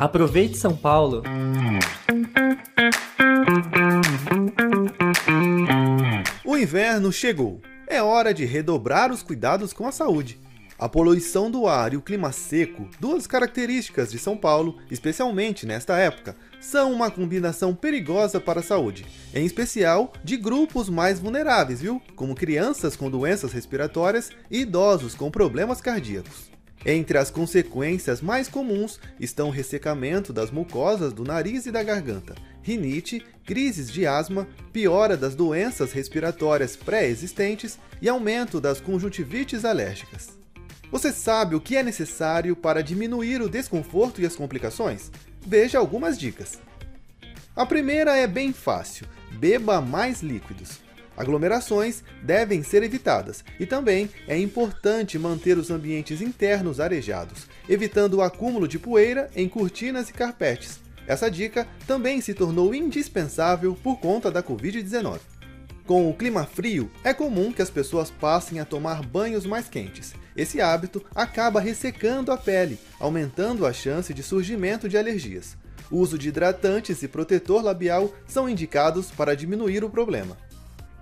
Aproveite São Paulo! O inverno chegou. É hora de redobrar os cuidados com a saúde. A poluição do ar e o clima seco, duas características de São Paulo, especialmente nesta época, são uma combinação perigosa para a saúde, em especial de grupos mais vulneráveis, viu? Como crianças com doenças respiratórias e idosos com problemas cardíacos. Entre as consequências mais comuns estão ressecamento das mucosas do nariz e da garganta, rinite, crises de asma, piora das doenças respiratórias pré-existentes e aumento das conjuntivites alérgicas. Você sabe o que é necessário para diminuir o desconforto e as complicações? Veja algumas dicas. A primeira é bem fácil: beba mais líquidos. Aglomerações devem ser evitadas e também é importante manter os ambientes internos arejados, evitando o acúmulo de poeira em cortinas e carpetes. Essa dica também se tornou indispensável por conta da Covid-19. Com o clima frio, é comum que as pessoas passem a tomar banhos mais quentes. Esse hábito acaba ressecando a pele, aumentando a chance de surgimento de alergias. O uso de hidratantes e protetor labial são indicados para diminuir o problema.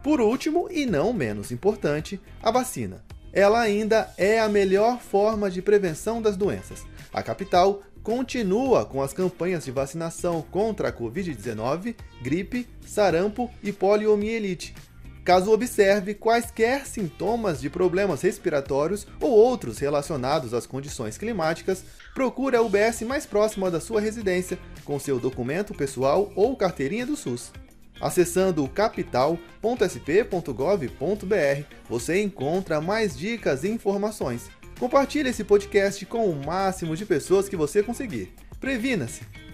Por último, e não menos importante, a vacina. Ela ainda é a melhor forma de prevenção das doenças. A capital continua com as campanhas de vacinação contra a Covid-19, gripe, sarampo e poliomielite. Caso observe quaisquer sintomas de problemas respiratórios ou outros relacionados às condições climáticas, procure a UBS mais próxima da sua residência com seu documento pessoal ou carteirinha do SUS. Acessando capital.sp.gov.br, você encontra mais dicas e informações. Compartilhe esse podcast com o máximo de pessoas que você conseguir. Previna-se!